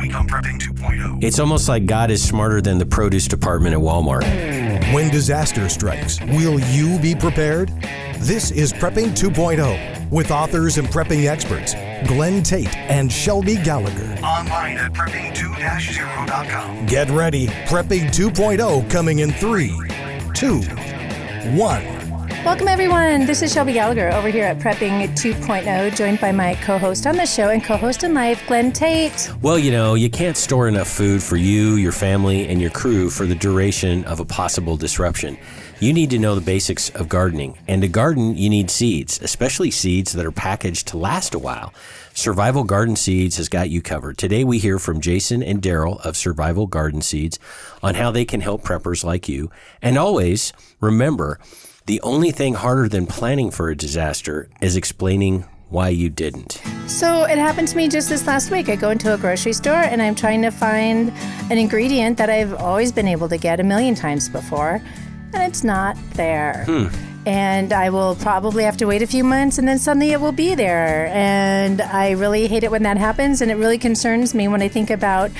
week Prepping 2.0. It's almost like God is smarter than the produce department at Walmart. When disaster strikes, will you be prepared? This is Prepping 2.0 with authors and prepping experts Glenn Tate and Shelby Gallagher. Online at prepping2-0.com. Get ready. Prepping 2.0 coming in 3, 2, 1. Welcome, everyone. This is Shelby Gallagher over here at Prepping 2.0, joined by my co host on the show and co host in life, Glenn Tate. Well, you know, you can't store enough food for you, your family, and your crew for the duration of a possible disruption. You need to know the basics of gardening. And to garden, you need seeds, especially seeds that are packaged to last a while. Survival Garden Seeds has got you covered. Today, we hear from Jason and Daryl of Survival Garden Seeds on how they can help preppers like you. And always remember, the only thing harder than planning for a disaster is explaining why you didn't. So it happened to me just this last week. I go into a grocery store and I'm trying to find an ingredient that I've always been able to get a million times before, and it's not there. Hmm and I will probably have to wait a few months and then suddenly it will be there. And I really hate it when that happens, and it really concerns me when I think about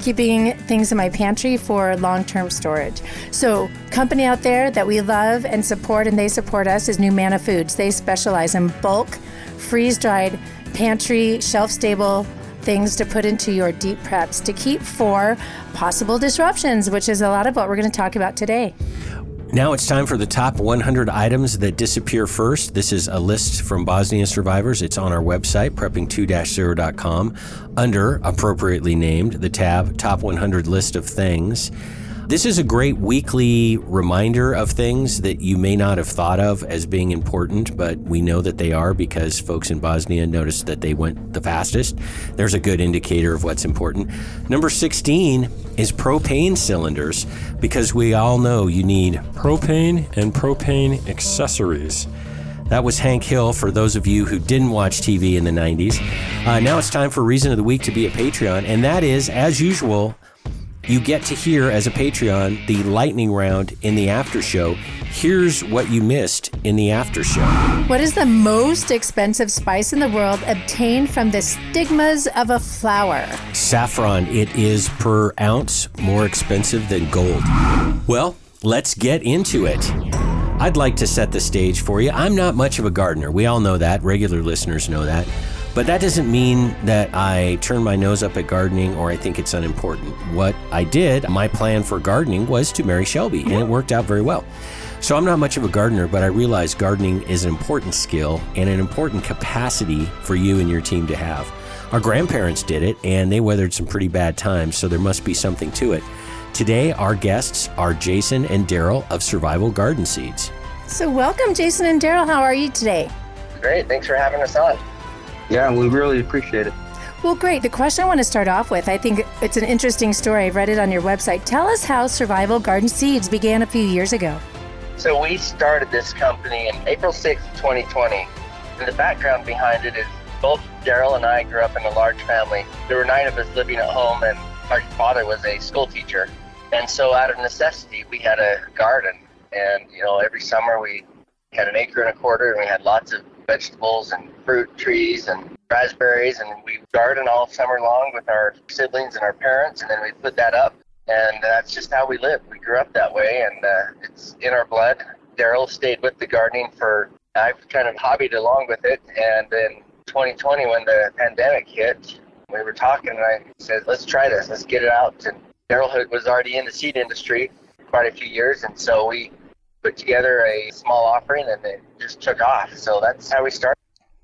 keeping things in my pantry for long term storage. So, company out there that we love and support, and they support us, is Numanna Foods. They specialize in bulk, freeze dried, pantry, shelf stable things to put into your deep preps to keep for possible disruptions, which is a lot of what we're going to talk about today. Now it's time for the top 100 items that disappear first. This is a list from Bosnia survivors. It's on our website, prepping2-0.com, under appropriately named the tab Top 100 List of Things. This is a great weekly reminder of things that you may not have thought of as being important, but we know that they are because folks in Bosnia noticed that they went the fastest. There's a good indicator of what's important. Number 16 is propane cylinders because we all know you need propane and propane accessories. That was Hank Hill for those of you who didn't watch TV in the 90s. Uh, now it's time for Reason of the Week to be a Patreon, and that is, as usual, you get to hear as a Patreon the lightning round in the after show. Here's what you missed in the after show. What is the most expensive spice in the world obtained from the stigmas of a flower? Saffron. It is per ounce more expensive than gold. Well, let's get into it. I'd like to set the stage for you. I'm not much of a gardener. We all know that. Regular listeners know that. But that doesn't mean that I turn my nose up at gardening or I think it's unimportant. What I did, my plan for gardening was to marry Shelby, and it worked out very well. So I'm not much of a gardener, but I realize gardening is an important skill and an important capacity for you and your team to have. Our grandparents did it, and they weathered some pretty bad times, so there must be something to it. Today, our guests are Jason and Daryl of Survival Garden Seeds. So, welcome, Jason and Daryl. How are you today? Great. Thanks for having us on. Yeah, we really appreciate it. Well, great. The question I want to start off with, I think it's an interesting story. I've read it on your website. Tell us how Survival Garden Seeds began a few years ago. So, we started this company in April 6th, 2020. And the background behind it is both Daryl and I grew up in a large family. There were nine of us living at home, and our father was a school teacher. And so, out of necessity, we had a garden. And, you know, every summer we had an acre and a quarter, and we had lots of vegetables and fruit trees and raspberries, and we garden all summer long with our siblings and our parents, and then we put that up, and that's just how we live. We grew up that way, and uh, it's in our blood. Daryl stayed with the gardening for I've kind of hobbied along with it, and in 2020 when the pandemic hit, we were talking, and I said, "Let's try this. Let's get it out." And Daryl was already in the seed industry quite a few years, and so we put together a small offering and it just took off. So that's how we started.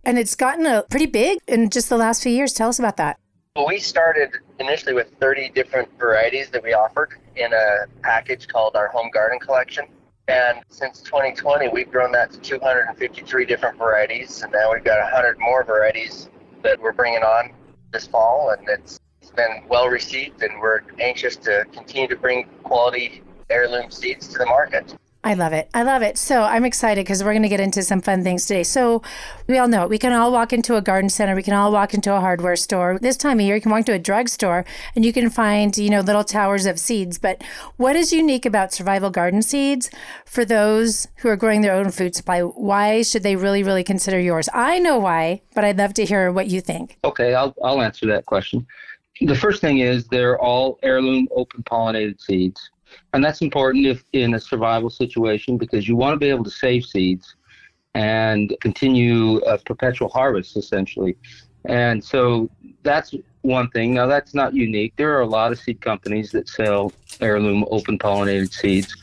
And it's gotten a pretty big in just the last few years. Tell us about that. Well, we started initially with 30 different varieties that we offered in a package called our Home Garden Collection. And since 2020, we've grown that to 253 different varieties. And now we've got 100 more varieties that we're bringing on this fall. And it's, it's been well received, and we're anxious to continue to bring quality heirloom seeds to the market. I love it. I love it. So I'm excited because we're going to get into some fun things today. So we all know it. We can all walk into a garden center. We can all walk into a hardware store. This time of year, you can walk to a drugstore and you can find, you know, little towers of seeds. But what is unique about survival garden seeds for those who are growing their own food supply? Why should they really, really consider yours? I know why, but I'd love to hear what you think. Okay, I'll, I'll answer that question. The first thing is they're all heirloom open pollinated seeds. And that's important if in a survival situation because you want to be able to save seeds and continue a perpetual harvest essentially. And so that's one thing. Now that's not unique. There are a lot of seed companies that sell heirloom open pollinated seeds.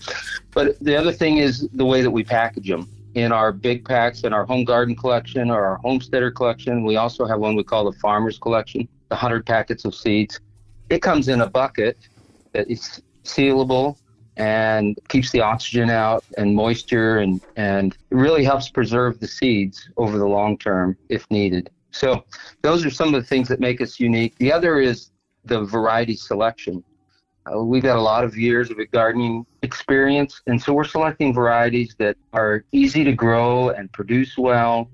But the other thing is the way that we package them. In our big packs in our home garden collection or our homesteader collection, we also have one we call the farmer's collection, the 100 packets of seeds. It comes in a bucket that is sealable and keeps the oxygen out and moisture and, and really helps preserve the seeds over the long term if needed. So those are some of the things that make us unique. The other is the variety selection. Uh, we've got a lot of years of gardening experience, and so we're selecting varieties that are easy to grow and produce well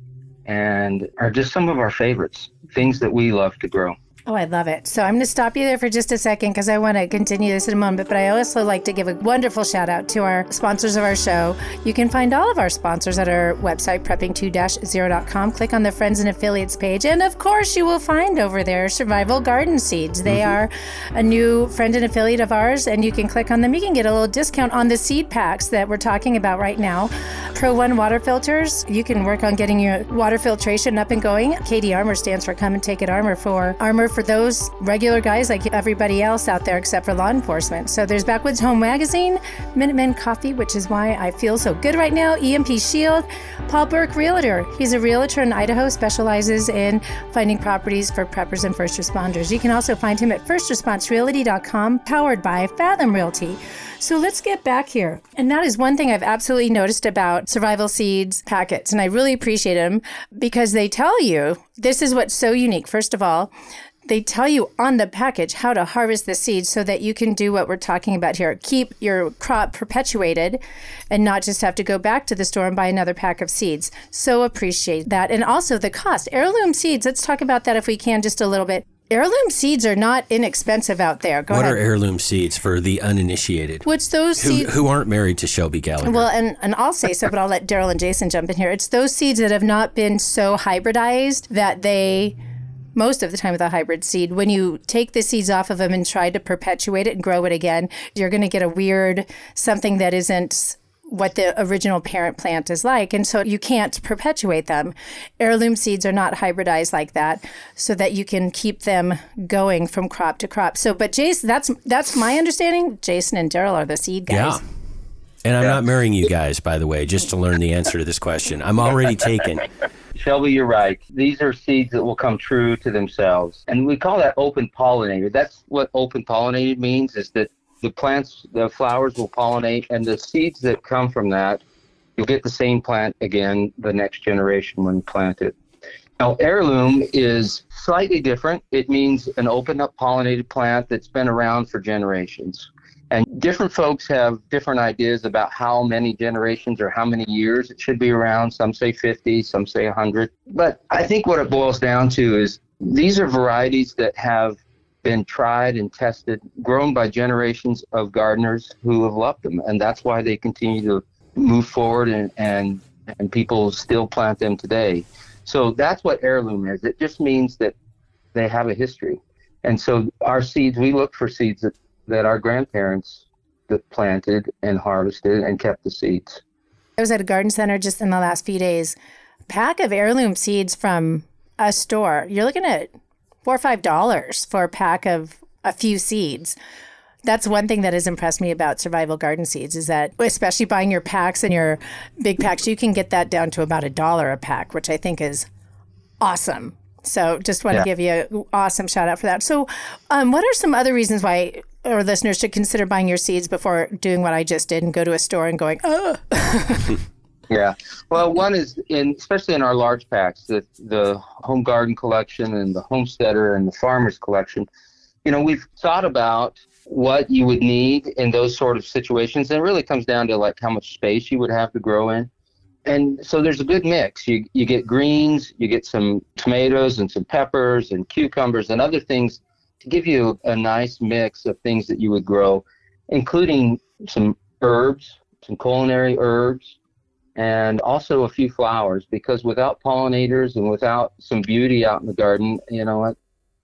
and are just some of our favorites, things that we love to grow. Oh, I love it. So I'm going to stop you there for just a second because I want to continue this in a moment. But I also like to give a wonderful shout out to our sponsors of our show. You can find all of our sponsors at our website, prepping2-0.com. Click on the friends and affiliates page. And of course, you will find over there Survival Garden Seeds. They mm-hmm. are a new friend and affiliate of ours, and you can click on them. You can get a little discount on the seed packs that we're talking about right now. Pro One water filters. You can work on getting your water filtration up and going. CATI Armor stands for Come and Take It Armor for Armor for for those regular guys like everybody else out there except for law enforcement. So there's Backwoods Home Magazine, Minutemen Coffee, which is why I feel so good right now, EMP Shield, Paul Burke Realtor. He's a realtor in Idaho, specializes in finding properties for preppers and first responders. You can also find him at firstresponserealty.com, powered by Fathom Realty. So let's get back here. And that is one thing I've absolutely noticed about survival seeds packets. And I really appreciate them because they tell you this is what's so unique. First of all, they tell you on the package how to harvest the seeds so that you can do what we're talking about here keep your crop perpetuated and not just have to go back to the store and buy another pack of seeds so appreciate that and also the cost heirloom seeds let's talk about that if we can just a little bit Heirloom seeds are not inexpensive out there. Go what ahead. are heirloom seeds for the uninitiated? What's those who, seeds? Who aren't married to Shelby Gallagher? Well, and, and I'll say so, but I'll let Daryl and Jason jump in here. It's those seeds that have not been so hybridized that they most of the time with a hybrid seed, when you take the seeds off of them and try to perpetuate it and grow it again, you're going to get a weird something that isn't what the original parent plant is like. And so you can't perpetuate them. Heirloom seeds are not hybridized like that so that you can keep them going from crop to crop. So, but Jason, that's, that's my understanding. Jason and Daryl are the seed guys. Yeah. And I'm yeah. not marrying you guys, by the way, just to learn the answer to this question. I'm already taken. Shelby, you're right. These are seeds that will come true to themselves. And we call that open pollinated. That's what open pollinated means is that the plants, the flowers will pollinate, and the seeds that come from that, you'll get the same plant again the next generation when you plant it. Now, heirloom is slightly different. It means an open up pollinated plant that's been around for generations. And different folks have different ideas about how many generations or how many years it should be around. Some say 50, some say 100. But I think what it boils down to is these are varieties that have been tried and tested, grown by generations of gardeners who have loved them. And that's why they continue to move forward and, and, and people still plant them today. So that's what heirloom is. It just means that they have a history. And so our seeds, we look for seeds that that our grandparents planted and harvested and kept the seeds. I was at a garden center just in the last few days. pack of heirloom seeds from a store. You're looking at four or five dollars for a pack of a few seeds. That's one thing that has impressed me about survival garden seeds is that, especially buying your packs and your big packs, you can get that down to about a dollar a pack, which I think is awesome. So, just want yeah. to give you an awesome shout out for that. So, um, what are some other reasons why our listeners should consider buying your seeds before doing what I just did and go to a store and going, oh. yeah. Well, one is in especially in our large packs, the the home garden collection and the homesteader and the farmers collection. You know, we've thought about what you would need in those sort of situations, and it really comes down to like how much space you would have to grow in. And so there's a good mix. You you get greens, you get some tomatoes and some peppers and cucumbers and other things to give you a nice mix of things that you would grow, including some herbs, some culinary herbs, and also a few flowers. Because without pollinators and without some beauty out in the garden, you know it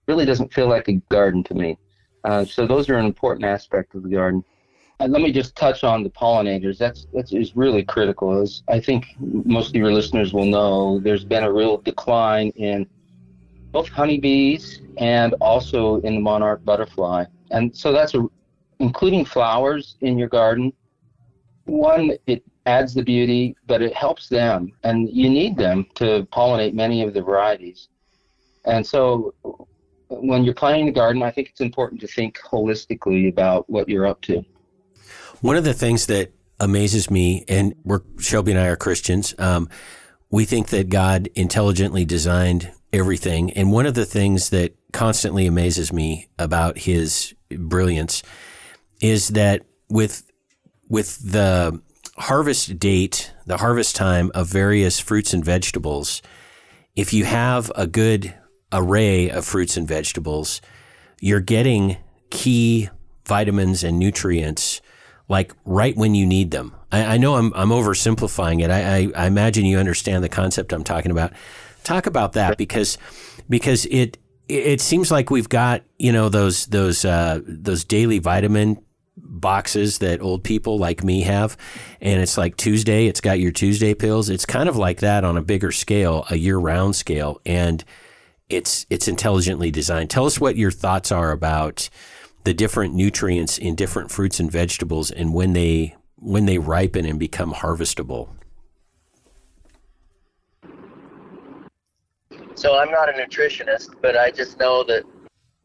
really doesn't feel like a garden to me. Uh, so those are an important aspect of the garden. And let me just touch on the pollinators. That's that is really critical. As I think most of your listeners will know, there's been a real decline in both honeybees and also in the monarch butterfly. And so that's a, including flowers in your garden. One, it adds the beauty, but it helps them, and you need them to pollinate many of the varieties. And so when you're planning the garden, I think it's important to think holistically about what you're up to. One of the things that amazes me, and we're Shelby and I are Christians. Um, we think that God intelligently designed everything, and one of the things that constantly amazes me about His brilliance is that with with the harvest date, the harvest time of various fruits and vegetables, if you have a good array of fruits and vegetables, you're getting key vitamins and nutrients like right when you need them. I, I know I'm, I'm oversimplifying it. I, I, I, imagine you understand the concept I'm talking about. Talk about that because because it it seems like we've got you know those those uh, those daily vitamin boxes that old people like me have and it's like Tuesday it's got your Tuesday pills it's kind of like that on a bigger scale a year round scale and it's it's intelligently designed. Tell us what your thoughts are about the different nutrients in different fruits and vegetables and when they when they ripen and become harvestable. So I'm not a nutritionist, but I just know that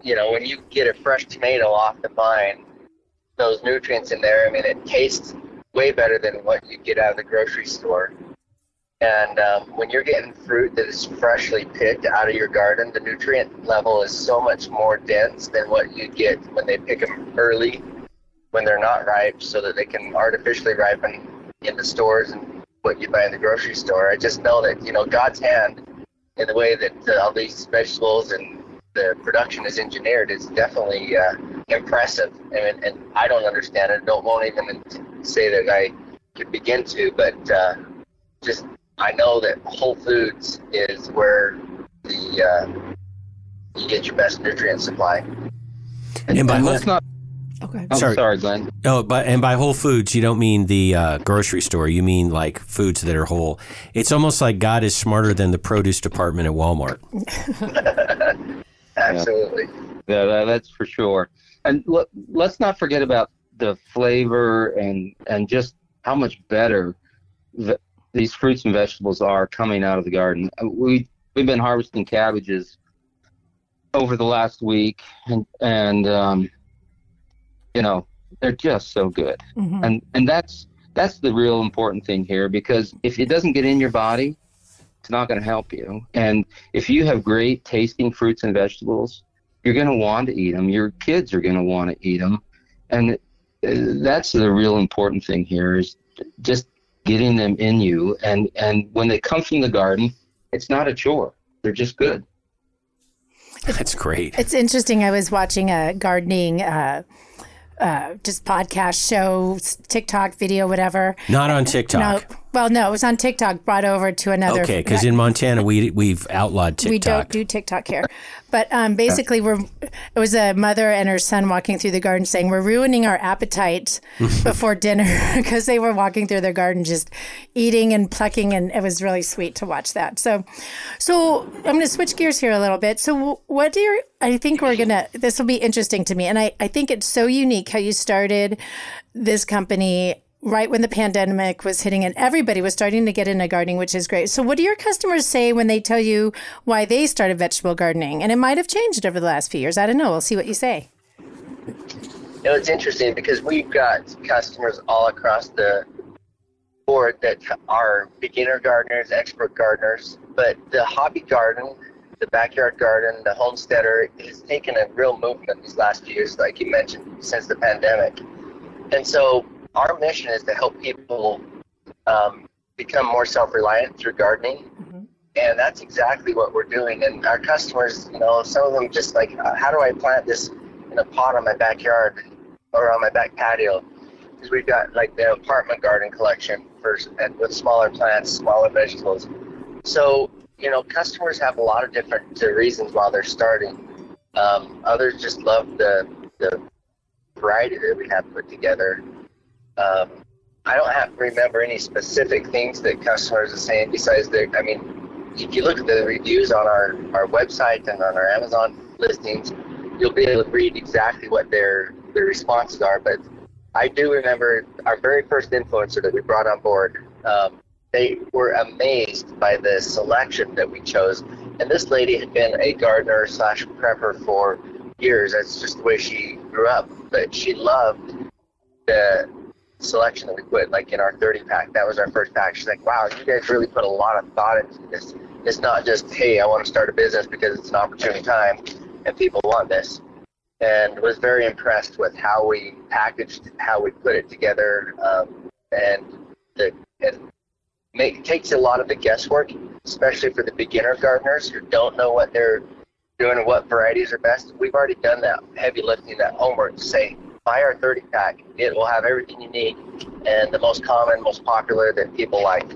you know when you get a fresh tomato off the vine, those nutrients in there. I mean, it tastes way better than what you get out of the grocery store. And um, when you're getting fruit that is freshly picked out of your garden, the nutrient level is so much more dense than what you get when they pick them early, when they're not ripe, so that they can artificially ripen in the stores and what you buy in the grocery store. I just know that you know God's hand in the way that uh, all these vegetables and the production is engineered is definitely uh, impressive, and, and I don't understand it. Don't won't even say that I could begin to, but uh, just I know that Whole Foods is where the uh, you get your best nutrient supply. And, and by and let's not. Okay. I'm Sorry. sorry, Glenn. Oh, but and by Whole Foods, you don't mean the uh, grocery store. You mean like foods that are whole. It's almost like God is smarter than the produce department at Walmart. Absolutely. Yeah, that, that's for sure. And let, let's not forget about the flavor and and just how much better the, these fruits and vegetables are coming out of the garden. Uh, we we've been harvesting cabbages over the last week, and and um, you know they're just so good, Mm-hmm. and and that's that's the real important thing here because if it doesn't get in your body, it's not going to help you. And if you have great tasting fruits and vegetables, you're going to want to eat them. Your kids are going to want to eat them, and uh, that's the real important thing here is just getting them in you. And and when they come from the garden, it's not a chore. They're just good. That's great. It's interesting. I was watching a gardening, uh, uh, just podcast show, TikTok video, whatever. Not on TikTok. No, well, no, it was on TikTok. Brought over to another. Okay, because in Montana we we've outlawed TikTok. we don't do TikTok here, but um, basically, we're it was a mother and her son walking through the garden saying we're ruining our appetite before dinner because they were walking through their garden just eating and plucking, and it was really sweet to watch that. So, so I'm going to switch gears here a little bit. So, what do you? I think we're gonna. This will be interesting to me, and I I think it's so unique how you started this company right when the pandemic was hitting and everybody was starting to get into gardening, which is great. So, what do your customers say when they tell you why they started vegetable gardening? And it might have changed over the last few years. I don't know. We'll see what you say. You know, it's interesting because we've got customers all across the board that are beginner gardeners, expert gardeners, but the hobby garden, the backyard garden, the homesteader has taken a real movement these last few years, like you mentioned, since the pandemic. And so our mission is to help people um, become more self-reliant through gardening. And that's exactly what we're doing. And our customers, you know, some of them just like, uh, how do I plant this in a pot on my backyard or on my back patio? Because we've got like the apartment garden collection for and with smaller plants, smaller vegetables. So you know, customers have a lot of different uh, reasons why they're starting. Um, others just love the the variety that we have put together. Um, I don't have to remember any specific things that customers are saying besides their. I mean, if you look at the reviews on our our website and on our Amazon listings, you'll be able to read exactly what their their responses are. But I do remember our very first influencer that we brought on board. Um, they were amazed by the selection that we chose. And this lady had been a gardener slash prepper for years. That's just the way she grew up. But she loved the selection that we put, like in our 30 pack. That was our first pack. She's like, wow, you guys really put a lot of thought into this. It's not just, hey, I want to start a business because it's an opportune time and people want this. And was very impressed with how we packaged, how we put it together, um, and the and make, takes a lot of the guesswork, especially for the beginner gardeners who don't know what they're doing and what varieties are best. We've already done that heavy lifting, that homework to say, buy our 30 pack. It will have everything you need and the most common, most popular that people like.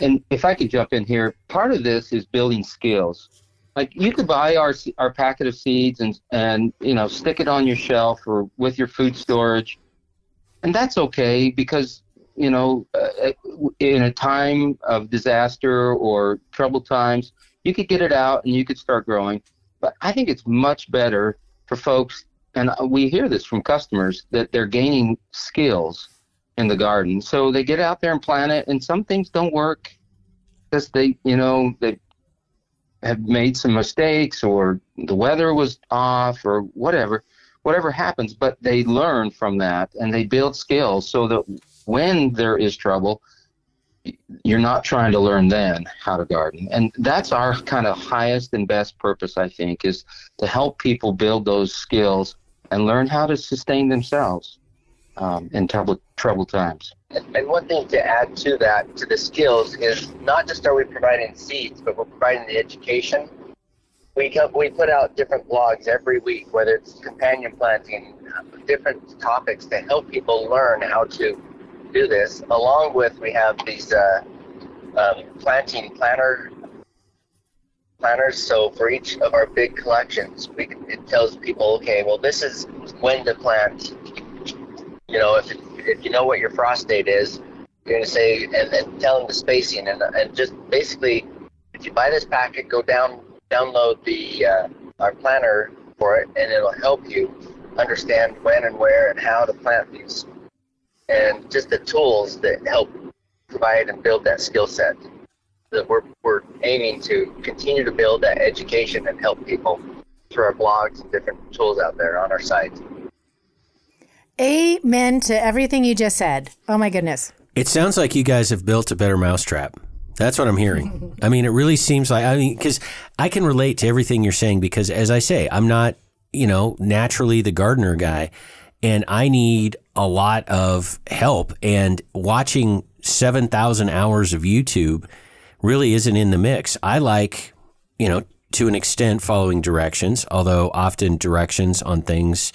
And if I could jump in here, part of this is building skills. Like you could buy our our packet of seeds and and you know stick it on your shelf or with your food storage, and that's okay because you know, uh, in a time of disaster or troubled times, you could get it out and you could start growing. But I think it's much better for folks, and we hear this from customers, that they're gaining skills in the garden. So they get out there and plant it, and some things don't work because they, you know, they have made some mistakes or the weather was off or whatever whatever happens but they learn from that and they build skills so that when there is trouble, you're not trying to learn then how to garden. And that's our kind of highest and best purpose, I think, is to help people build those skills and learn how to sustain themselves um, in trouble, troubled times. And one thing to add to that, to the skills, is not just are we providing seeds, but we're providing the education. We, come, we put out different blogs every week, whether it's companion planting, different topics to help people learn how to do this. Along with, we have these uh, um, planting planner planners. So for each of our big collections, we it tells people, okay, well, this is when to plant. You know, if if you know what your frost date is, you're going to say and, and tell them the spacing and and just basically, if you buy this packet, go down download the uh, our planner for it, and it'll help you understand when and where and how to plant these and just the tools that help provide and build that skill set. That we're, we're aiming to continue to build that education and help people through our blogs and different tools out there on our site. Amen to everything you just said. Oh my goodness. It sounds like you guys have built a better mousetrap. That's what I'm hearing. I mean, it really seems like, I mean, because I can relate to everything you're saying because, as I say, I'm not, you know, naturally the gardener guy and I need a lot of help. And watching 7,000 hours of YouTube really isn't in the mix. I like, you know, to an extent following directions, although often directions on things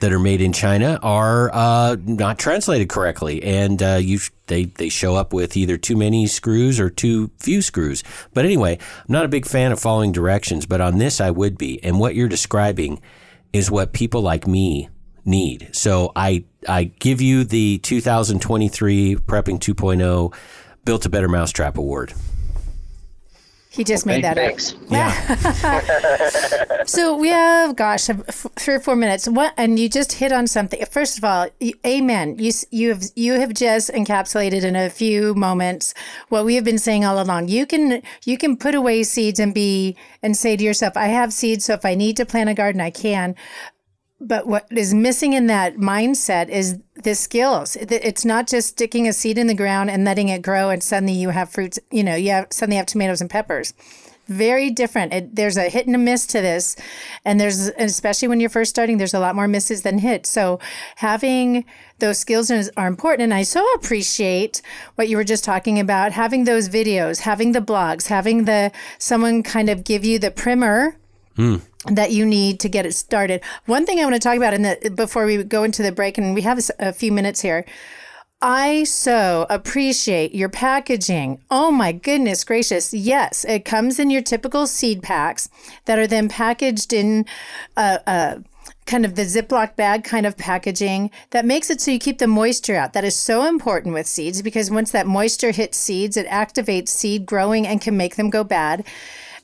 that are made in China are uh, not translated correctly, and uh, you they they show up with either too many screws or too few screws. But anyway, I'm not a big fan of following directions, but on this I would be. And what you're describing is what people like me need. So I I give you the 2023 Prepping 2.0 Built a Better Mousetrap Award. He just made that Thanks. up. Yeah. So we have, gosh, three or four minutes. What? And you just hit on something. First of all, you, amen. You you have you have just encapsulated in a few moments what we have been saying all along. You can you can put away seeds and be and say to yourself, I have seeds, so if I need to plant a garden, I can. But what is missing in that mindset is the skills. It's not just sticking a seed in the ground and letting it grow, and suddenly you have fruits. You know, you have suddenly have tomatoes and peppers. Very different. It, there's a hit and a miss to this, and there's especially when you're first starting. There's a lot more misses than hits. So having those skills are important. And I so appreciate what you were just talking about. Having those videos, having the blogs, having the someone kind of give you the primer. Mm that you need to get it started. One thing I want to talk about in the before we go into the break, and we have a few minutes here. I so appreciate your packaging. Oh my goodness gracious. Yes, it comes in your typical seed packs that are then packaged in a, a kind of the Ziploc bag kind of packaging that makes it so you keep the moisture out. That is so important with seeds because once that moisture hits seeds, it activates seed growing and can make them go bad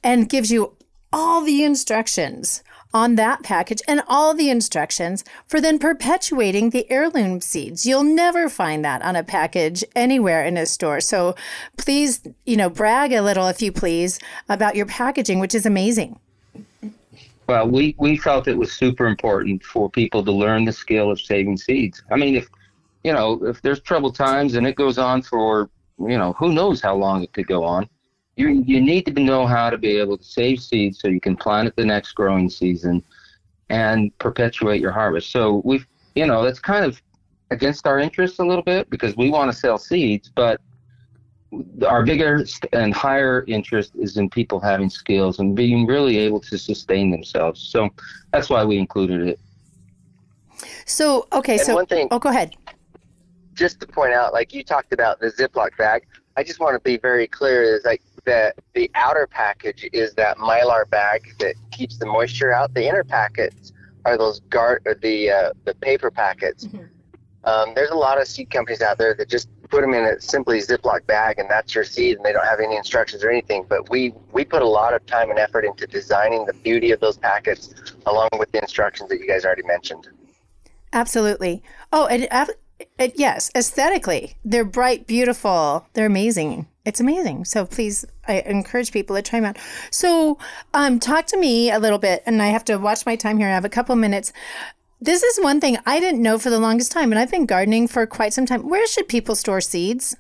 and gives you all the instructions on that package and all the instructions for then perpetuating the heirloom seeds. You'll never find that on a package anywhere in a store. So please, you know, brag a little, if you please, about your packaging, which is amazing. Well, we, we felt it was super important for people to learn the skill of saving seeds. I mean, if, you know, if there's troubled times and it goes on for, you know, who knows how long it could go on, you, you need to know how to be able to save seeds so you can plant it the next growing season and perpetuate your harvest. So we've, you know, that's kind of against our interests a little bit because we want to sell seeds, but our bigger and higher interest is in people having skills and being really able to sustain themselves. So that's why we included it. So okay, And so one thing- oh, go ahead. just to point out, like you talked about the Ziploc bag, I just want to be very clear is like that the outer package is that mylar bag that keeps the moisture out. The inner packets are those guard or the uh, the paper packets. Um, there's a lot of seed companies out there that just put them in a simply Ziploc bag and that's your seed and they don't have any instructions or anything. But we we put a lot of time and effort into designing the beauty of those packets along with the instructions that you guys already mentioned. Absolutely. Oh, and uh, it, yes, aesthetically, they're bright, beautiful. They're amazing. It's amazing. So please, I encourage people to try them out. So, um, talk to me a little bit, and I have to watch my time here. I have a couple minutes. This is one thing I didn't know for the longest time, and I've been gardening for quite some time. Where should people store seeds?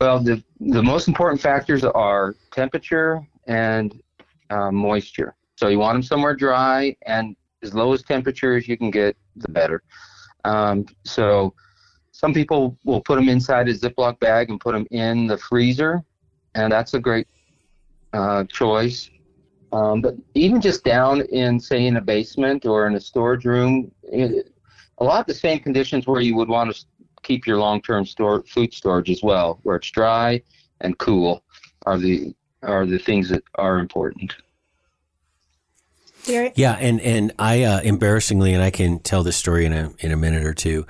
Well, the, the most important factors are temperature and uh, moisture. So you want them somewhere dry and as low as temperature as you can get, the better. Um, so some people will put them inside a Ziploc bag and put them in the freezer, and that's a great uh, choice. Um, but even just down in, say, in a basement or in a storage room, it, a lot of the same conditions where you would want to keep your long-term store food storage as well, where it's dry and cool, are the are the things that are important. Garrett? Yeah, and and I uh, embarrassingly, and I can tell this story in a in a minute or two.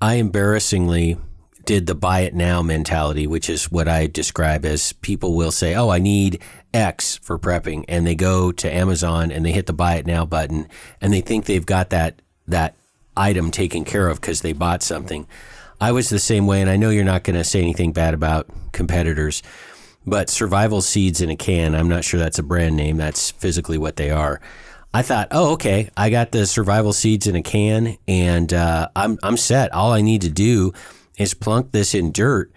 I embarrassingly did the buy it now mentality, which is what I describe as people will say, "Oh, I need X for prepping," and they go to Amazon and they hit the buy it now button, and they think they've got that that item taken care of because they bought something. I was the same way, and I know you're not going to say anything bad about competitors, but survival seeds in a can, I'm not sure that's a brand name. That's physically what they are. I thought, oh, okay, I got the survival seeds in a can, and uh, I'm I'm set. All I need to do is plunk this in dirt,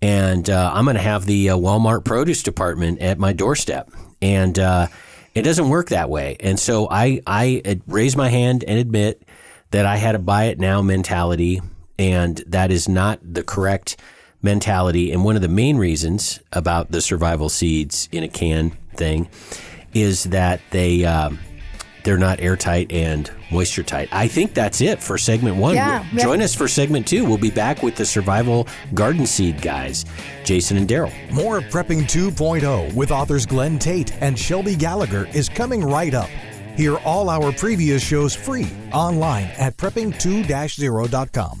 and uh, I'm going to have the uh, Walmart produce department at my doorstep. And uh, it doesn't work that way. And so I I raise my hand and admit that I had a buy it now mentality, and that is not the correct mentality. And one of the main reasons about the survival seeds in a can thing is that they um, they're not airtight and moisture tight. I think that's it for segment one. Yeah, yeah. Join us for segment two. We'll be back with the survival garden seed guys, Jason and Daryl. More of Prepping 2.0 with authors Glenn Tate and Shelby Gallagher is coming right up. Hear all our previous shows free online at prepping2-0.com.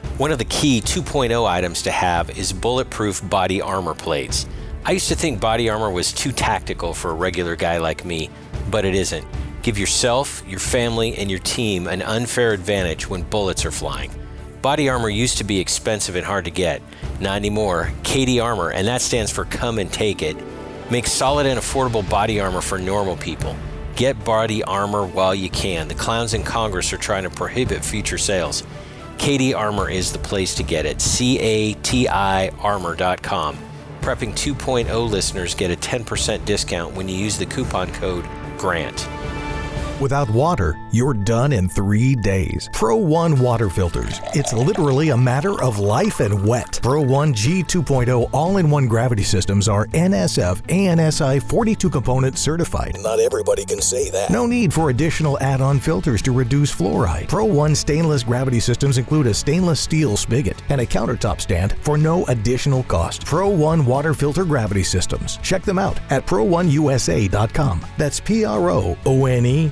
One of the key 2.0 items to have is bulletproof body armor plates. I used to think body armor was too tactical for a regular guy like me, but it isn't. Give yourself, your family, and your team an unfair advantage when bullets are flying. Body armor used to be expensive and hard to get. Not anymore. CATI Armor, and that stands for Come and Take It, makes solid and affordable body armor for normal people. Get body armor while you can. The clowns in Congress are trying to prohibit future sales. CATI Armor is the place to get it. C A T I armor.com. Prepping 2.0 listeners get a 10% discount when you use the coupon code GRANT. Without water, you're done in three days. Pro One water filters. It's literally a matter of life and wet. Pro One G 2.0 all in one gravity systems are NSF ANSI 42 component certified. Not everybody can say that. No need for additional add on filters to reduce fluoride. Pro One stainless gravity systems include a stainless steel spigot and a countertop stand for no additional cost. Pro One water filter gravity systems. Check them out at pro1usa.com. That's P R O O N E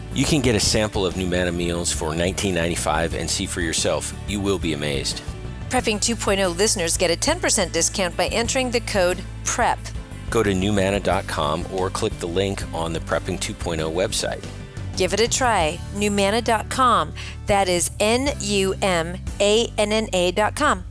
You can get a sample of Numanna meals for $19.95 and see for yourself. You will be amazed. Prepping 2.0 listeners get a 10% discount by entering the code PREP. Go to numanna.com or click the link on the Prepping 2.0 website. Give it a try. Numanna.com. That is N U M A N N A.com.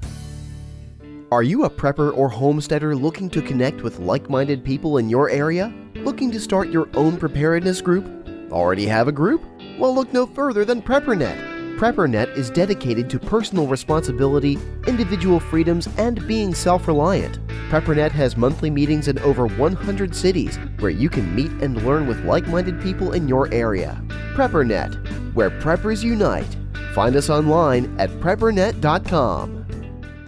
Are you a prepper or homesteader looking to connect with like minded people in your area? Looking to start your own preparedness group? Already have a group? Well, look no further than PrepperNet. PrepperNet is dedicated to personal responsibility, individual freedoms, and being self reliant. PrepperNet has monthly meetings in over 100 cities where you can meet and learn with like minded people in your area. PrepperNet, where preppers unite. Find us online at preppernet.com.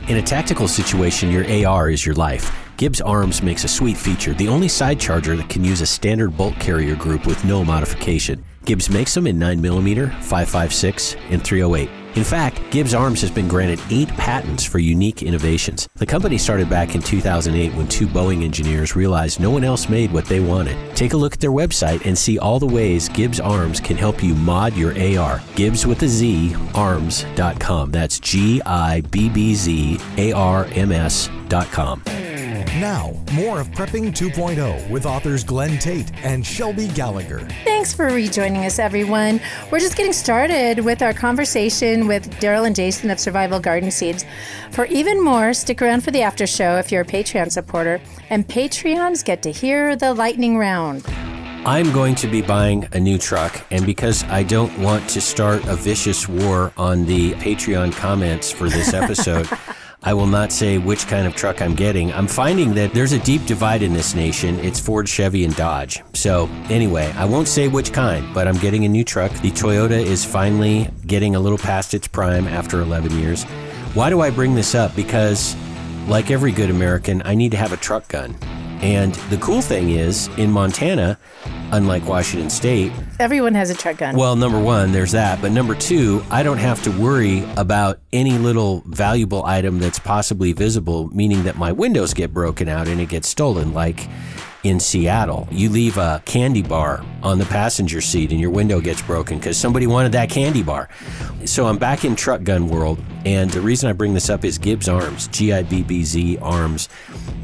In a tactical situation, your AR is your life. Gibbz Arms makes a sweet feature, the only side charger that can use a standard bolt carrier group with no modification. Gibbz makes them in 9mm, 5.56, and 308. In fact, Gibbz Arms has been granted eight patents for unique innovations. The company started back in 2008 when two Boeing engineers realized no one else made what they wanted. Take a look at their website and see all the ways Gibbz Arms can help you mod your AR. Gibbs with a Z, arms.com. That's G I B B Z A R M S.com. Now, more of Prepping 2.0 with authors Glenn Tate and Shelby Gallagher. Thanks for rejoining us, everyone. We're just getting started with our conversation with Daryl and Jason of Survival Garden Seeds. For even more, stick around for the after show if you're a Patreon supporter. And Patreons get to hear the lightning round. I'm going to be buying a new truck, and because I don't want to start a vicious war on the Patreon comments for this episode, I will not say which kind of truck I'm getting. I'm finding that there's a deep divide in this nation. It's Ford, Chevy, and Dodge. So, anyway, I won't say which kind, but I'm getting a new truck. The Toyota is finally getting a little past its prime after 11 years. Why do I bring this up? Because, like every good American, I need to have a truck gun. And the cool thing is, in Montana, unlike Washington State, Everyone has a truck gun. well, number one, there's that. But number two, I don't have to worry about any little valuable item that's possibly visible, meaning that my windows get broken out and it gets stolen, like in Seattle. You leave a candy bar on the passenger seat and your window gets broken because somebody wanted that candy bar. So I'm back in truck gun world. And the reason I bring this up is Gibbz Arms, G I B B Z Arms.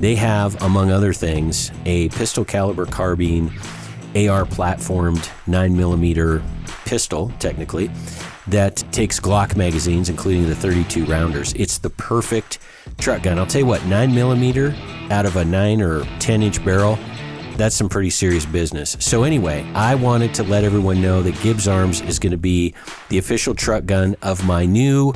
They have, among other things, a pistol caliber carbine. AR platformed 9mm pistol, technically, that takes Glock magazines, including the 32 rounders. It's the perfect truck gun. I'll tell you what, 9mm out of a 9 or 10 inch barrel, that's some pretty serious business. So, anyway, I wanted to let everyone know that Gibbz Arms is going to be the official truck gun of my new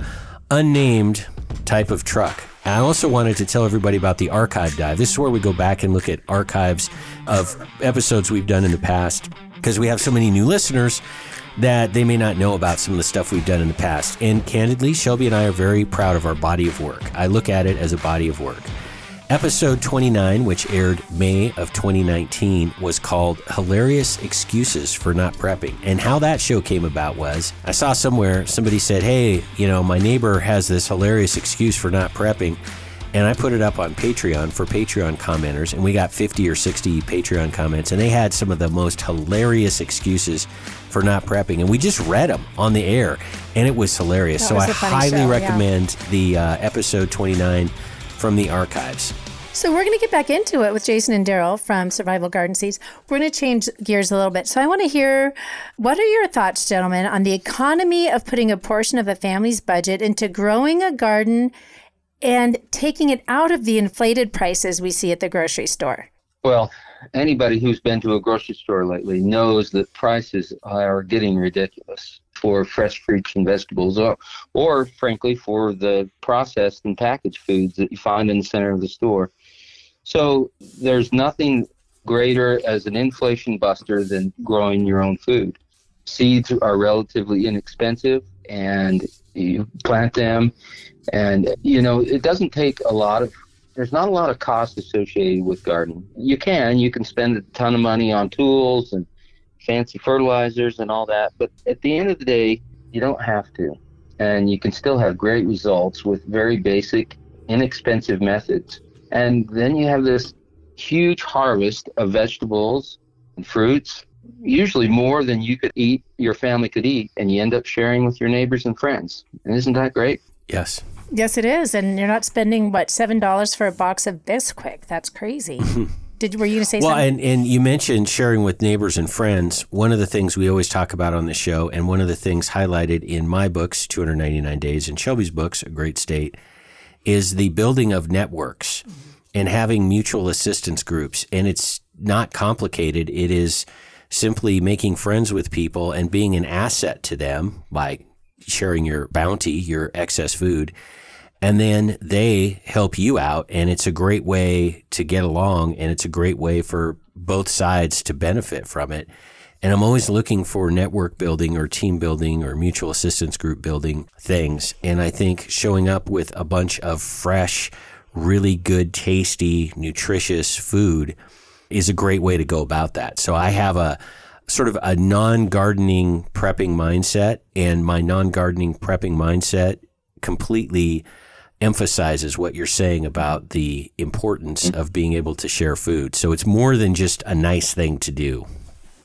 unnamed type of truck. I also wanted to tell everybody about the archive dive. This is where we go back and look at archives of episodes we've done in the past because we have so many new listeners that they may not know about some of the stuff we've done in the past. And candidly, Shelby and I are very proud of our body of work. I look at it as a body of work. Episode 29, which aired May of 2019, was called Hilarious Excuses for Not Prepping. And how that show came about was I saw somewhere somebody said, Hey, you know, my neighbor has this hilarious excuse for not prepping. And I put it up on Patreon for Patreon commenters, and we got 50 or 60 Patreon comments, and they had some of the most hilarious excuses for not prepping. And we just read them on the air, and it was hilarious. That so was I highly show, yeah. recommend the uh, episode 29 from the archives. So we're going to get back into it with Jason and Daryl from Survival Garden Seeds. We're going to change gears a little bit. So I want to hear what are your thoughts, gentlemen, on the economy of putting a portion of a family's budget into growing a garden and taking it out of the inflated prices we see at the grocery store? Well, anybody who's been to a grocery store lately knows that prices are getting ridiculous for fresh fruits and vegetables, or, or frankly, for the processed and packaged foods that you find in the center of the store. So there's nothing greater as an inflation buster than growing your own food. Seeds are relatively inexpensive, and you plant them, and you know it doesn't take a lot of there's not a lot of cost associated with gardening. You can, you can spend a ton of money on tools and fancy fertilizers and all that, but at the end of the day, you don't have to. And you can still have great results with very basic, inexpensive methods. And then you have this huge harvest of vegetables and fruits, usually more than you could eat, your family could eat, and you end up sharing with your neighbors and friends. And isn't that great? Yes. Yes, it is. And you're not spending, what, $7 for a box of Bisquick? That's crazy. Did Were you going to say Well, something? and, and you mentioned sharing with neighbors and friends. One of the things we always talk about on the show, and one of the things highlighted in my books, 299 Days, and Shelby's books, A Great State, is the building of networks mm-hmm. and having mutual assistance groups. And it's not complicated. It is simply making friends with people and being an asset to them by sharing your bounty, your excess food. And then they help you out. And it's a great way to get along. And it's a great way for both sides to benefit from it. And I'm always looking for network building or team building or mutual assistance group building things. And I think showing up with a bunch of fresh, really good, tasty, nutritious food is a great way to go about that. So I have a sort of a non gardening prepping mindset, and my non gardening prepping mindset completely emphasizes what you're saying about the importance of being able to share food. So it's more than just a nice thing to do.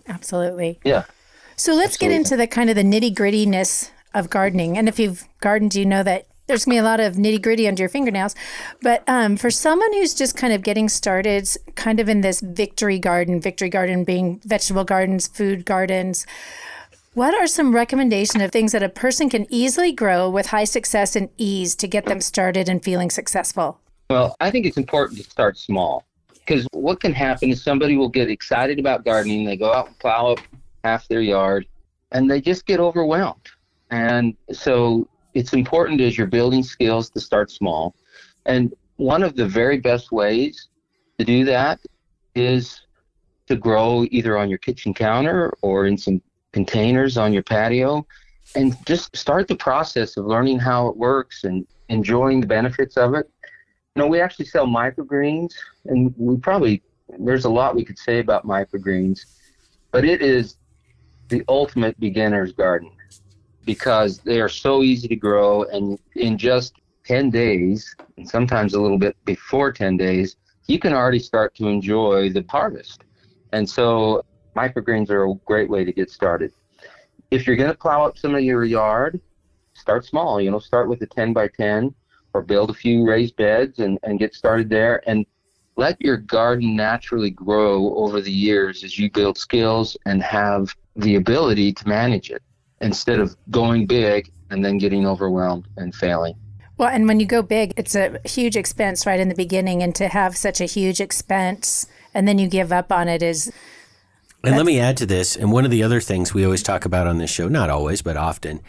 Absolutely. Yeah. So let's get into the kind of the nitty grittiness of gardening. And if you've gardened, you know that there's going to be a lot of nitty gritty under your fingernails. But um, for someone who's just kind of getting started, kind of in this victory garden, victory garden being vegetable gardens, food gardens, what are some recommendations of things that a person can easily grow with high success and ease to get them started and feeling successful? Well, I think it's important to start small because what can happen is somebody will get excited about gardening. They go out and plow up half their yard and they just get overwhelmed. And so it's important as you're building skills to start small. And one of the very best ways to do that is to grow either on your kitchen counter or in some containers on your patio and just start the process of learning how it works and enjoying the benefits of it. You know, we actually sell microgreens, and we probably there's a lot we could say about microgreens, but it is the ultimate beginner's garden because they are so easy to grow, and in just 10 days, and sometimes a little bit before 10 days, you can already start to enjoy the harvest. And so, microgreens are a great way to get started. If you're going to plow up some of your yard, start small. You know, start with a 10 by 10 or build a few raised beds and, and get started there and let your garden naturally grow over the years as you build skills and have the ability to manage it instead of going big and then getting overwhelmed and failing. Well, and when you go big, it's a huge expense right in the beginning. And to have such a huge expense and then you give up on it is And let me add to this, and one of the other things we always talk about on this show, not always, but often,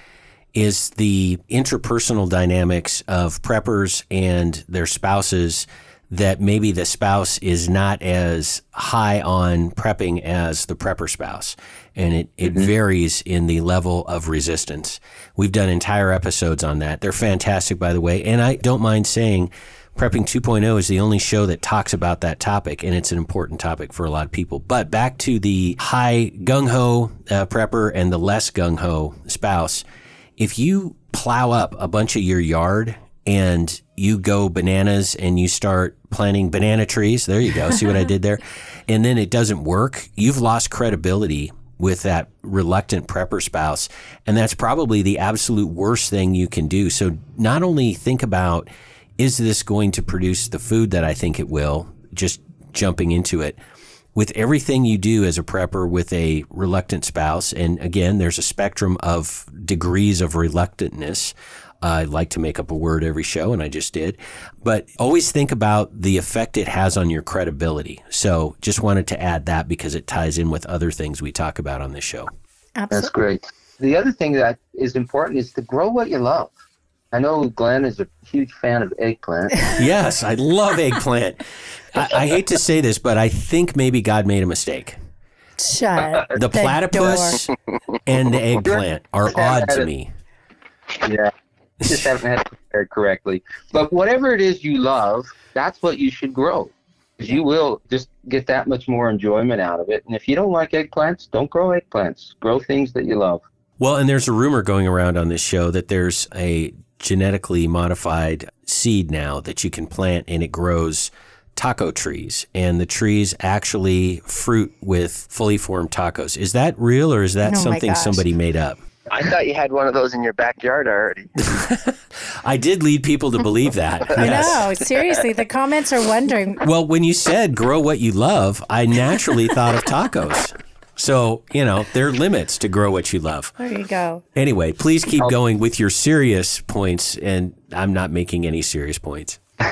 is the interpersonal dynamics of preppers and their spouses that maybe the spouse is not as high on prepping as the prepper spouse. And it, it mm-hmm. varies in the level of resistance. We've done entire episodes on that. They're fantastic, by the way. And I don't mind saying Prepping 2.0 is the only show that talks about that topic, and it's an important topic for a lot of people. But back to the high gung ho uh, prepper and the less gung ho spouse. If you plow up a bunch of your yard and you go bananas and you start planting banana trees, there you go. See what I did there? And then it doesn't work, you've lost credibility with that reluctant prepper spouse. And that's probably the absolute worst thing you can do. So not only think about, is this going to produce the food that I think it will, just jumping into it, with everything you do as a prepper with a reluctant spouse, and again, there's a spectrum of degrees of reluctantness. I like to make up a word every show, and I just did. But always think about the effect it has on your credibility. So just wanted to add that because it ties in with other things we talk about on this show. Absolutely. That's great. The other thing that is important is to grow what you love. I know Glenn is a huge fan of eggplant. yes, I love eggplant. I, I, hate to say this, but I think maybe God made a mistake. Shut the, the platypus and the eggplant are odd to me. Yeah, just haven't had it prepared correctly. But whatever it is you love, that's what you should grow. You will just get that much more enjoyment out of it. And if you don't like eggplants, don't grow eggplants. Grow things that you love. Well, and there's a rumor going around on this show that there's a genetically modified seed now that you can plant and it grows taco trees and the trees actually fruit with fully formed tacos. Is that real or is that Oh something somebody made up? I thought you had one of those in your backyard already. I did lead people to believe that. Yes. No, seriously, the comments are wondering. Well, when you said grow what you love, I naturally thought of tacos. So, you know, there are limits to grow what you love. There you go. Anyway, please keep oh. going with your serious points, and I'm not making any serious points.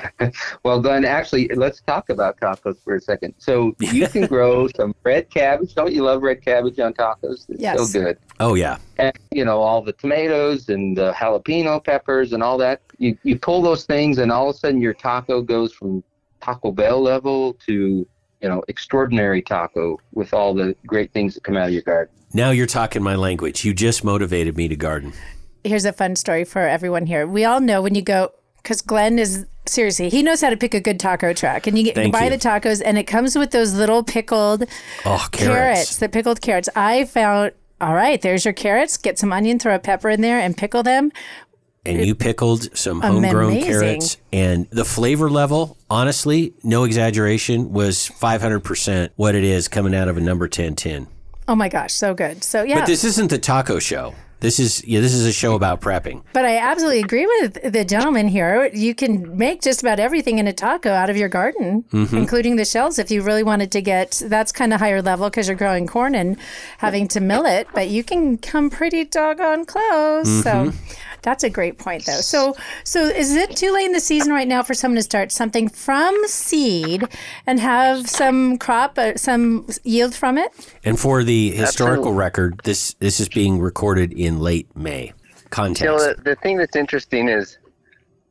Well, Glenn, actually, let's talk about tacos for a second. So you can grow some red cabbage. Don't you love red cabbage on tacos? It's Yes. so good. Oh, yeah. and you know all the tomatoes and the jalapeno peppers and all that. You you pull those things, and all of a sudden your taco goes from Taco Bell level to you know extraordinary taco with all the great things that come out of your garden. Now you're talking my language. You just motivated me to garden. Here's a fun story for everyone here. We all know when you go, because Glenn is seriously, he knows how to pick a good taco truck. And you, get, you buy you. the tacos, and it comes with those little pickled Oh, carrots. carrots. the pickled carrots. I found, all right, there's your carrots. Get some onion, throw a pepper in there, and pickle them. And you pickled some homegrown Amazing. carrots. And the flavor level, honestly, no exaggeration, was 500% what it is coming out of a number 10 tin. Oh my gosh, so good. So yeah, But this isn't the taco show. This is yeah, this is a show about prepping. But I absolutely agree with the gentleman here. You can make just about everything in a taco out of your garden, Mm-hmm. including the shells if you really wanted to get that's kind of higher level because you're growing corn and having to mill it, but you can come pretty doggone close. So Mm-hmm. That's a great point though. So so is it too late in the season right now for someone to start something from seed and have some crop uh, some yield from it? And for the historical Absolutely. record, this this is being recorded in late May. Context. You know, the, the thing that's interesting is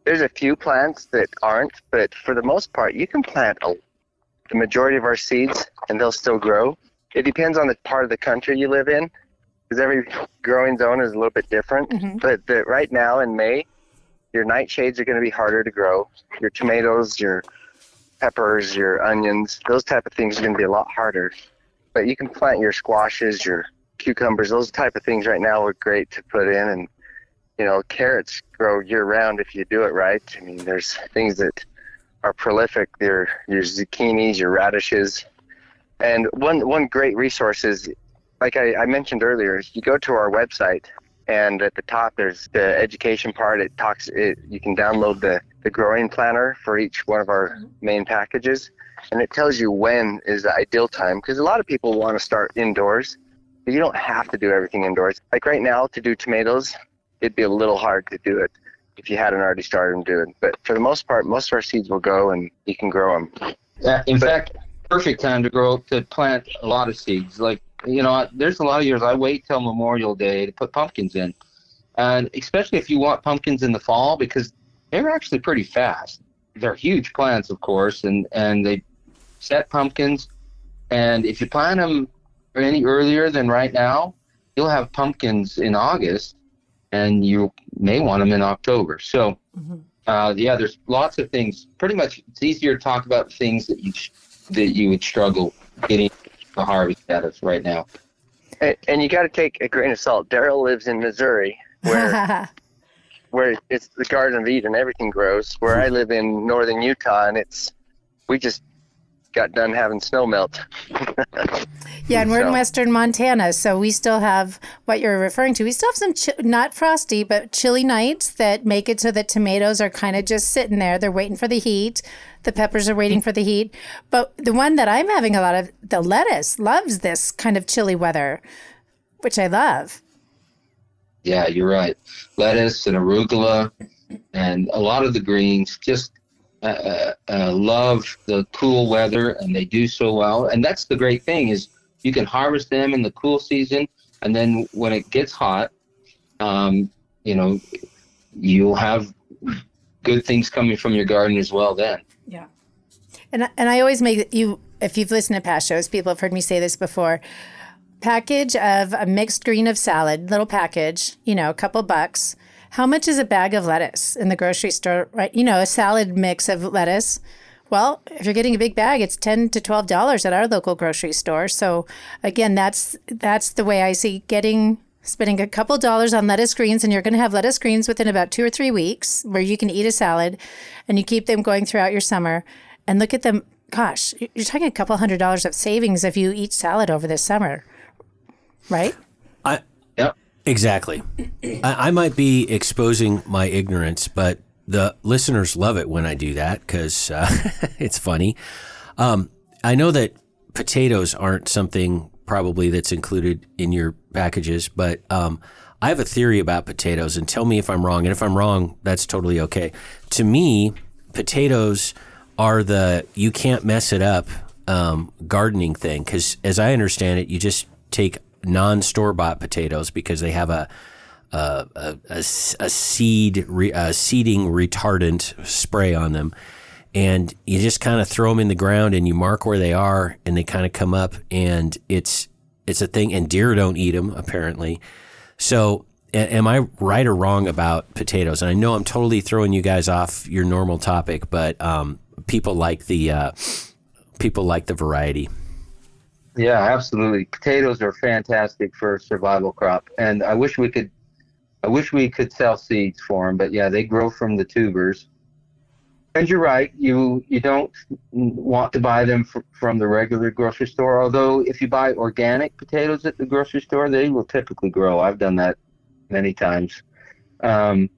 there's a few plants that aren't, but for the most part, you can plant a, the majority of our seeds and they'll still grow. It depends on the part of the country you live in, because every growing zone is a little bit different. Mm-hmm. But the, right now in May, your nightshades are going to be harder to grow. Your tomatoes, your peppers, your onions, those type of things are going to be a lot harder. But you can plant your squashes, your cucumbers, those type of things right now are great to put in and you know, carrots grow year round if you do it right. I mean, there's things that are prolific. Your your zucchinis, your radishes, and one one great resource is, like I, I mentioned earlier, is you go to our website, and at the top there's the education part. It talks. It, you can download the the growing planner for each one of our main packages, and it tells you when is the ideal time because a lot of people want to start indoors. But you don't have to do everything indoors. Like right now, to do tomatoes, it'd be a little hard to do it if you hadn't already started them doing. But for the most part, most of our seeds will go and you can grow them. Uh, in fact, perfect time to grow to plant a lot of seeds. Like you know, there's a lot of years I wait till Memorial Day to put pumpkins in, and especially if you want pumpkins in the fall because they're actually pretty fast. They're huge plants, of course, and and they set pumpkins. And if you plant them any earlier than right now, you'll have pumpkins in August, and you may want them in October. So Uh, yeah, there's lots of things. Pretty much, it's easier to talk about things that you that you would struggle getting the harvest out of right now. And, and you got to take a grain of salt. Daryl lives in Missouri, where where it's the Garden of Eden, everything grows. Where I live in northern Utah, and it's we just got done having snow melt. Yeah, and we're in western Montana, so we still have what you're referring to. We still have some chi- not frosty, but chilly nights that make it so that tomatoes are kind of just sitting there. They're waiting for the heat. The peppers are waiting for the heat. But the one that I'm having a lot of, the lettuce, loves this kind of chilly weather, which I love. Yeah, you're right. Lettuce and arugula and a lot of the greens just uh, uh, love the cool weather and they do so well. And that's the great thing is you can harvest them in the cool season and then when it gets hot, um, you know, you'll have good things coming from your garden as well then. Yeah. And and I always make you if you've listened to past shows, people have heard me say this before. Package of a mixed green of salad, little package, you know, a couple bucks. How much is a bag of lettuce in the grocery store? Right, you know, a salad mix of lettuce. Well, if you're getting a big bag, it's ten to twelve dollars at our local grocery store. So again, that's that's the way I see getting spending a couple dollars on lettuce greens, and you're going to have lettuce greens within about two or three weeks, where you can eat a salad, and you keep them going throughout your summer. And look at them. Gosh, you're talking a couple hundred dollars of savings if you eat salad over this summer, right? I. exactly. I, I might be exposing my ignorance, but the listeners love it when I do that because uh, it's funny. Um, I know that potatoes aren't something probably that's included in your packages, but um, I have a theory about potatoes, and tell me if I'm wrong. And if I'm wrong, that's totally okay. To me, potatoes are the you can't mess it up um, gardening thing because, as I understand it, you just take non store bought potatoes because they have a a, a, a seed re, a seeding retardant spray on them, and you just kind of throw them in the ground and you mark where they are, and they kind of come up, and it's it's a thing. And deer don't eat them apparently. So, am I right or wrong about potatoes? And I know I'm totally throwing you guys off your normal topic, but um, people like the uh, people like the variety. Yeah, absolutely. Potatoes are fantastic for a survival crop, and I wish we could. I wish we could sell seeds for them, but yeah, they grow from the tubers. And you're right. You you don't want to buy them fr- from the regular grocery store. Although if you buy organic potatoes at the grocery store, they will typically grow. I've done that many times. Um,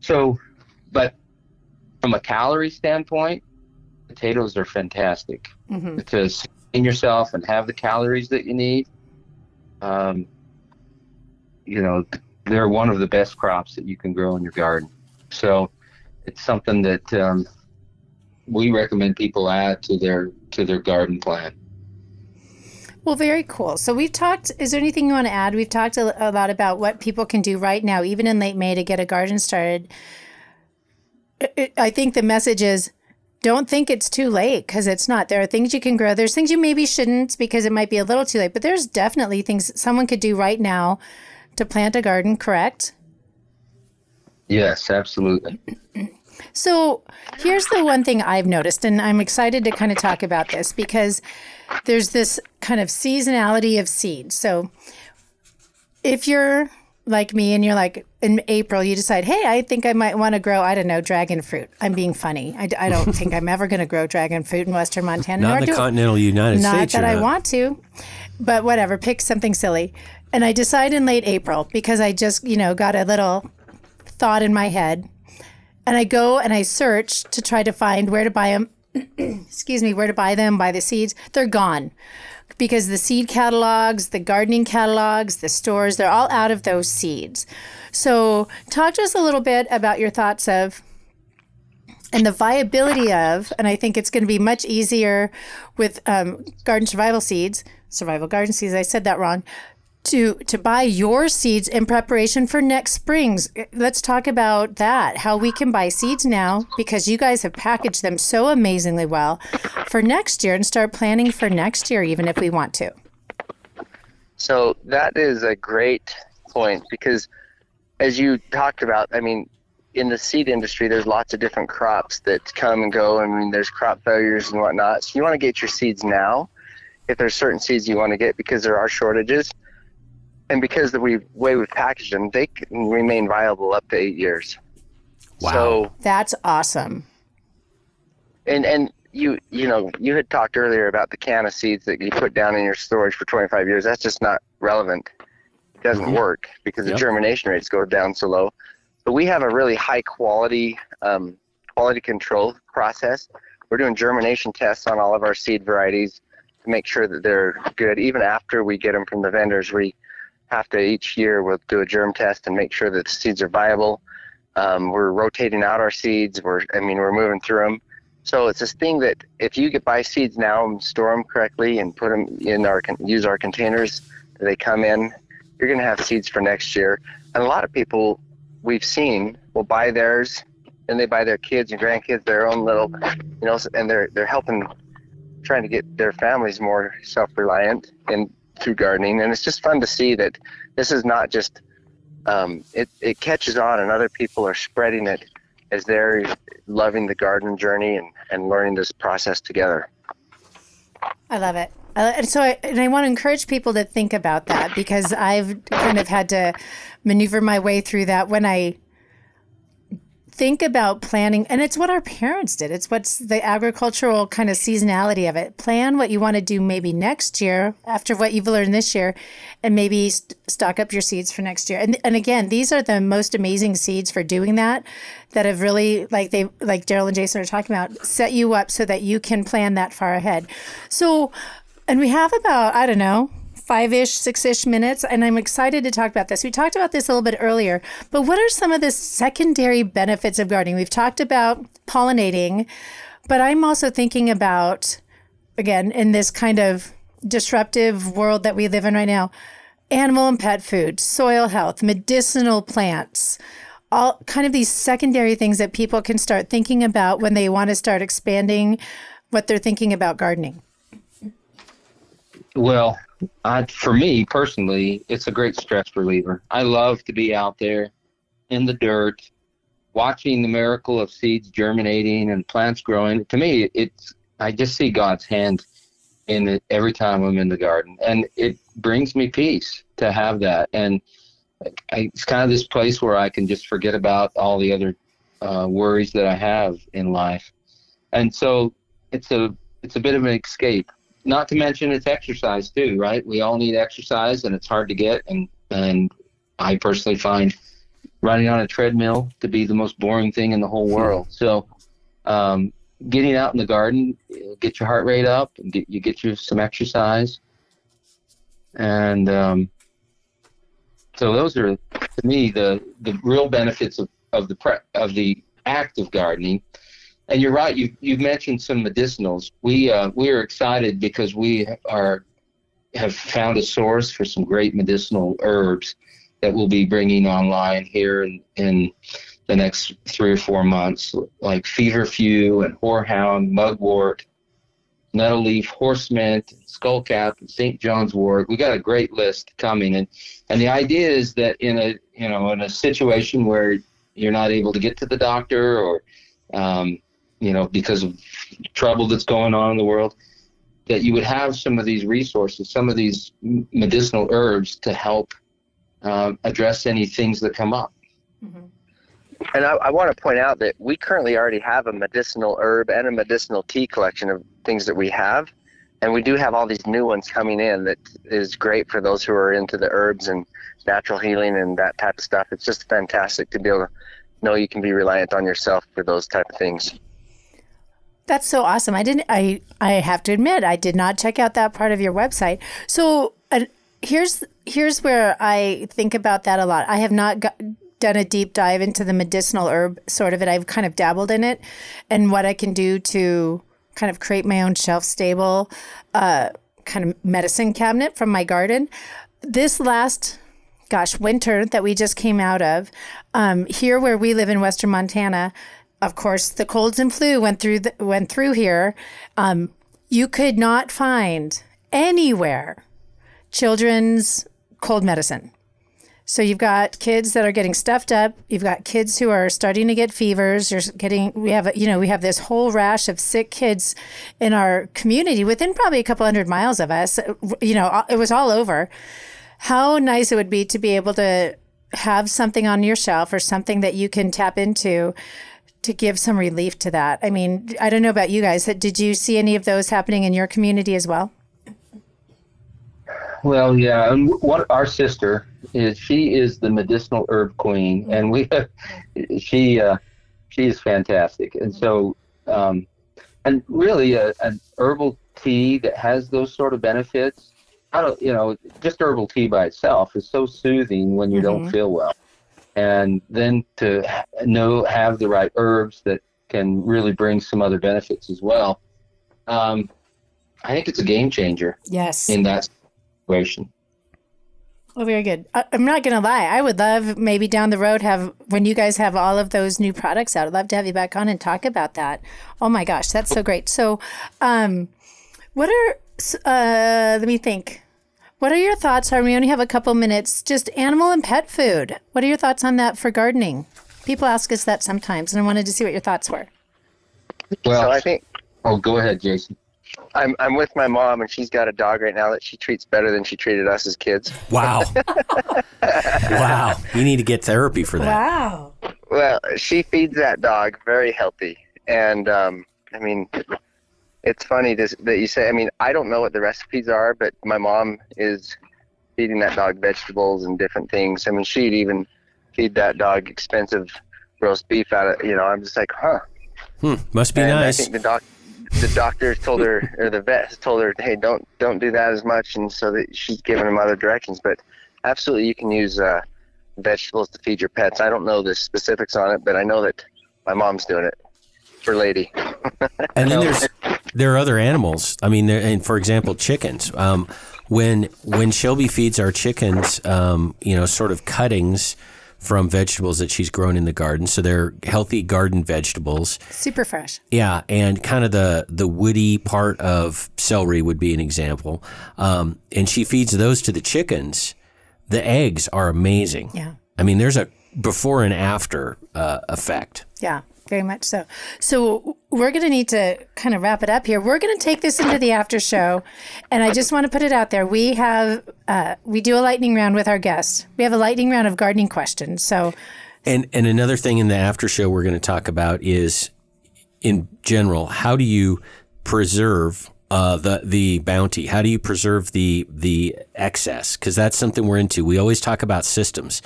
so, but from a calorie standpoint, potatoes are fantastic Mm-hmm. to sustain yourself and have the calories that you need. Um, you know, they're one of the best crops that you can grow in your garden. So it's something that um, we recommend people add to their to their garden plan. Well, very cool. So we've talked. Is there anything you want to add? We've talked a, a lot about what people can do right now, even in late May, to get a garden started. I- think the message is don't think it's too late because it's not. There are things you can grow. There's things you maybe shouldn't because it might be a little too late, but there's definitely things someone could do right now to plant a garden, correct? Yes, absolutely. So here's the one thing I've noticed, and I'm excited to kind of talk about this because there's this kind of seasonality of seeds. So if you're like me and you're like in April, you decide, hey, I think I might want to grow, I don't know, dragon fruit. I'm being funny. I, I don't think I'm ever going to grow dragon fruit in Western Montana. Not in the continental United not States. Not that I not. want to, but whatever. Pick something silly, and I decide in late April because I just you know got a little thought in my head, and I go and I search to try to find where to buy them. excuse me, where to buy them? Buy the seeds. They're gone because the seed catalogs, the gardening catalogs, the stores, they're all out of those seeds. So, talk to us a little bit about your thoughts of and the viability of, and I think it's going to be much easier with um, garden survival seeds, survival garden seeds. I said that wrong. To to buy your seeds in preparation for next springs. Let's talk about that. How we can buy seeds now because you guys have packaged them so amazingly well for next year and start planning for next year, even if we want to. So that is a great point because, as you talked about, I mean, in the seed industry, there's lots of different crops that come and go. I mean, there's crop failures and whatnot. So you want to get your seeds now if there's certain seeds you want to get because there are shortages. And because the way we've packaged them, they can remain viable up to eight years. Wow. So, That's awesome. and, and you, you know, you had talked earlier about the can of seeds that you put down in your storage for 25 years. That's just not relevant. It doesn't work because Yep. the germination rates go down so low. But we have a really high quality um, quality control process. We're doing germination tests on all of our seed varieties to make sure that they're good. Even after we get them from the vendors, we to each year we'll do a germ test and make sure that the seeds are viable. Um, we're rotating out our seeds. We're I mean we're moving through them. So it's this thing that if you get buy seeds now and store them correctly and put them in our use our containers they come in, you're going to have seeds for next year. And a lot of people we've seen will buy theirs and they buy their kids and grandkids their own little, you know, and they're they're helping trying to get their families more self-reliant and through gardening. And it's just fun to see that this is not just um, it it catches on and other people are spreading it as they're loving the garden journey and, and learning this process together. I love it. Uh, and so, I, and I want to encourage people to think about that because I've kind of had to maneuver my way through that when I think about planning. And it's what our parents did. It's what's the agricultural kind of seasonality of it. Plan what you want to do maybe next year after what you've learned this year, and maybe st- stock up your seeds for next year. And and again, these are the most amazing seeds for doing that. That have really like they like Daryl and Jason are talking about set you up so that you can plan that far ahead. So. And we have about, I don't know, five ish, six ish minutes. And I'm excited to talk about this. We talked about this a little bit earlier, but what are some of the secondary benefits of gardening? We've talked about pollinating, but I'm also thinking about, again, in this kind of disruptive world that we live in right now, animal and pet food, soil health, medicinal plants. All kind of these secondary things that people can start thinking about when they want to start expanding what they're thinking about gardening. Well, I, for me personally, it's a great stress reliever. I love to be out there in the dirt, watching the miracle of seeds germinating and plants growing. To me, it's I just see God's hand in it every time I'm in the garden, and it brings me peace to have that. And I, it's kind of this place where I can just forget about all the other uh, worries that I have in life, and so it's a it's a bit of an escape not to mention it's exercise too, right? We all need exercise, and it's hard to get. And and I personally find running on a treadmill to be the most boring thing in the whole world. So, um, getting out in the garden, get your heart rate up, and get you get you some exercise. And um, so those are to me the the real benefits of of the pre- of the act of gardening. And you're right. You you mentioned some medicinals. We uh, we are excited because we are have found a source for some great medicinal herbs that we'll be bringing online here in, in the next three or four months, like feverfew and horehound, mugwort, nettle leaf, horse mint, skullcap, and St. John's wort. We got a great list coming, and and the idea is that in a you know in a situation where you're not able to get to the doctor or um, you know, because of trouble that's going on in the world, that you would have some of these resources, some of these medicinal herbs to help um, address any things that come up. And I, I want to point out that we currently already have a medicinal herb and a medicinal tea collection of things that we have. And we do have all these new ones coming in that is great for those who are into the herbs and natural healing and that type of stuff. It's just fantastic to be able to know you can be reliant on yourself for those type of things. That's so awesome. I didn't. I I have to admit, I did not check out that part of your website. So uh, here's here's where I think about that a lot. I have not got, done a deep dive into the medicinal herb sort of it. I've kind of dabbled in it, and what I can do to kind of create my own shelf stable, uh, kind of medicine cabinet from my garden. This last gosh, winter that we just came out of, um, here where we live in Western Montana, of course, the colds and flu went through the, went through here. Um, you could not find anywhere children's cold medicine. So you've got kids that are getting stuffed up. You've got kids who are starting to get fevers. You're getting we have you know we have this whole rash of sick kids in our community within probably a couple hundred miles of us. You know it was all over. How nice it would be to be able to have something on your shelf or something that you can tap into to give some relief to that. I mean, I don't know about you guys. Did you see any of those happening in your community as well? Well, yeah, and what our sister is, she is the medicinal herb queen, and we, she, uh, she is fantastic, and so, um, and really, a, an herbal tea that has those sort of benefits. I don't, you know, just herbal tea by itself is so soothing when you mm-hmm. don't feel well, and then to know have the right herbs that can really bring some other benefits as well. Um, I think it's a game changer. Yes. In that situation. Oh, very good. I, am not going to lie. I would love maybe down the road have when you guys have all of those new products out. I'd love to have you back on and talk about that. Oh my gosh, that's so great. So, um, what are uh, let me think. What are your thoughts? We only have a couple minutes. Just animal and pet food. What are your thoughts on that for gardening? People ask us that sometimes, and I wanted to see what your thoughts were. Well, so I think. Oh, go ahead, Jason. I'm I'm with my mom, and she's got a dog right now that she treats better than she treated us as kids. Wow, wow! You need to get therapy for that. Wow. Well, she feeds that dog very healthy, and um, I mean, it's funny to, that you say. I mean, I don't know what the recipes are, but my mom is feeding that dog vegetables and different things. I mean, she'd even feed that dog expensive roast beef out of. You know, I'm just like, huh. Hmm, must be and nice. I think the dog the doctor told her or the vet told her, hey, don't don't do that as much, and so that she's giving him other directions. But absolutely, you can use uh, vegetables to feed your pets. I don't know the specifics on it, but I know that my mom's doing it for Lady. and then there's there are other animals. I mean, and for example, chickens. Um, when when Shelby feeds our chickens, um, you know, sort of cuttings from vegetables that she's grown in the garden. So they're healthy garden vegetables. Super fresh. Yeah, and kind of the the woody part of celery would be an example. Um, and she feeds those to the chickens. The eggs are amazing. Yeah. I mean, there's a before and after uh, effect. Yeah very much so. So we're going to need to kind of wrap it up here. We're going to take this into the after show, and I just want to put it out there. We have uh, we do a lightning round with our guests. We have a lightning round of gardening questions. So, and and another thing in the after show we're going to talk about is, in general, how do you preserve uh, the the bounty? How do you preserve the the excess? Because that's something we're into. We always talk about systems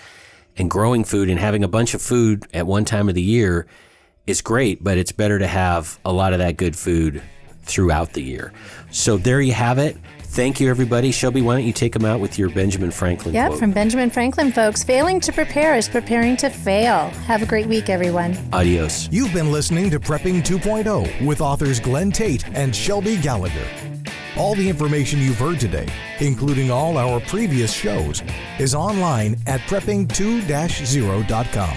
and growing food and having a bunch of food at one time of the year is great, but it's better to have a lot of that good food throughout the year. So there you have it. Thank you, everybody. Shelby, why don't you take them out with your Benjamin Franklin Yep, quote? from Benjamin Franklin, folks. Failing to prepare is preparing to fail. Have a great week, everyone. Adios. You've been listening to Prepping 2.0 with authors Glenn Tate and Shelby Gallagher. All the information you've heard today, including all our previous shows, is online at prepping2-0.com.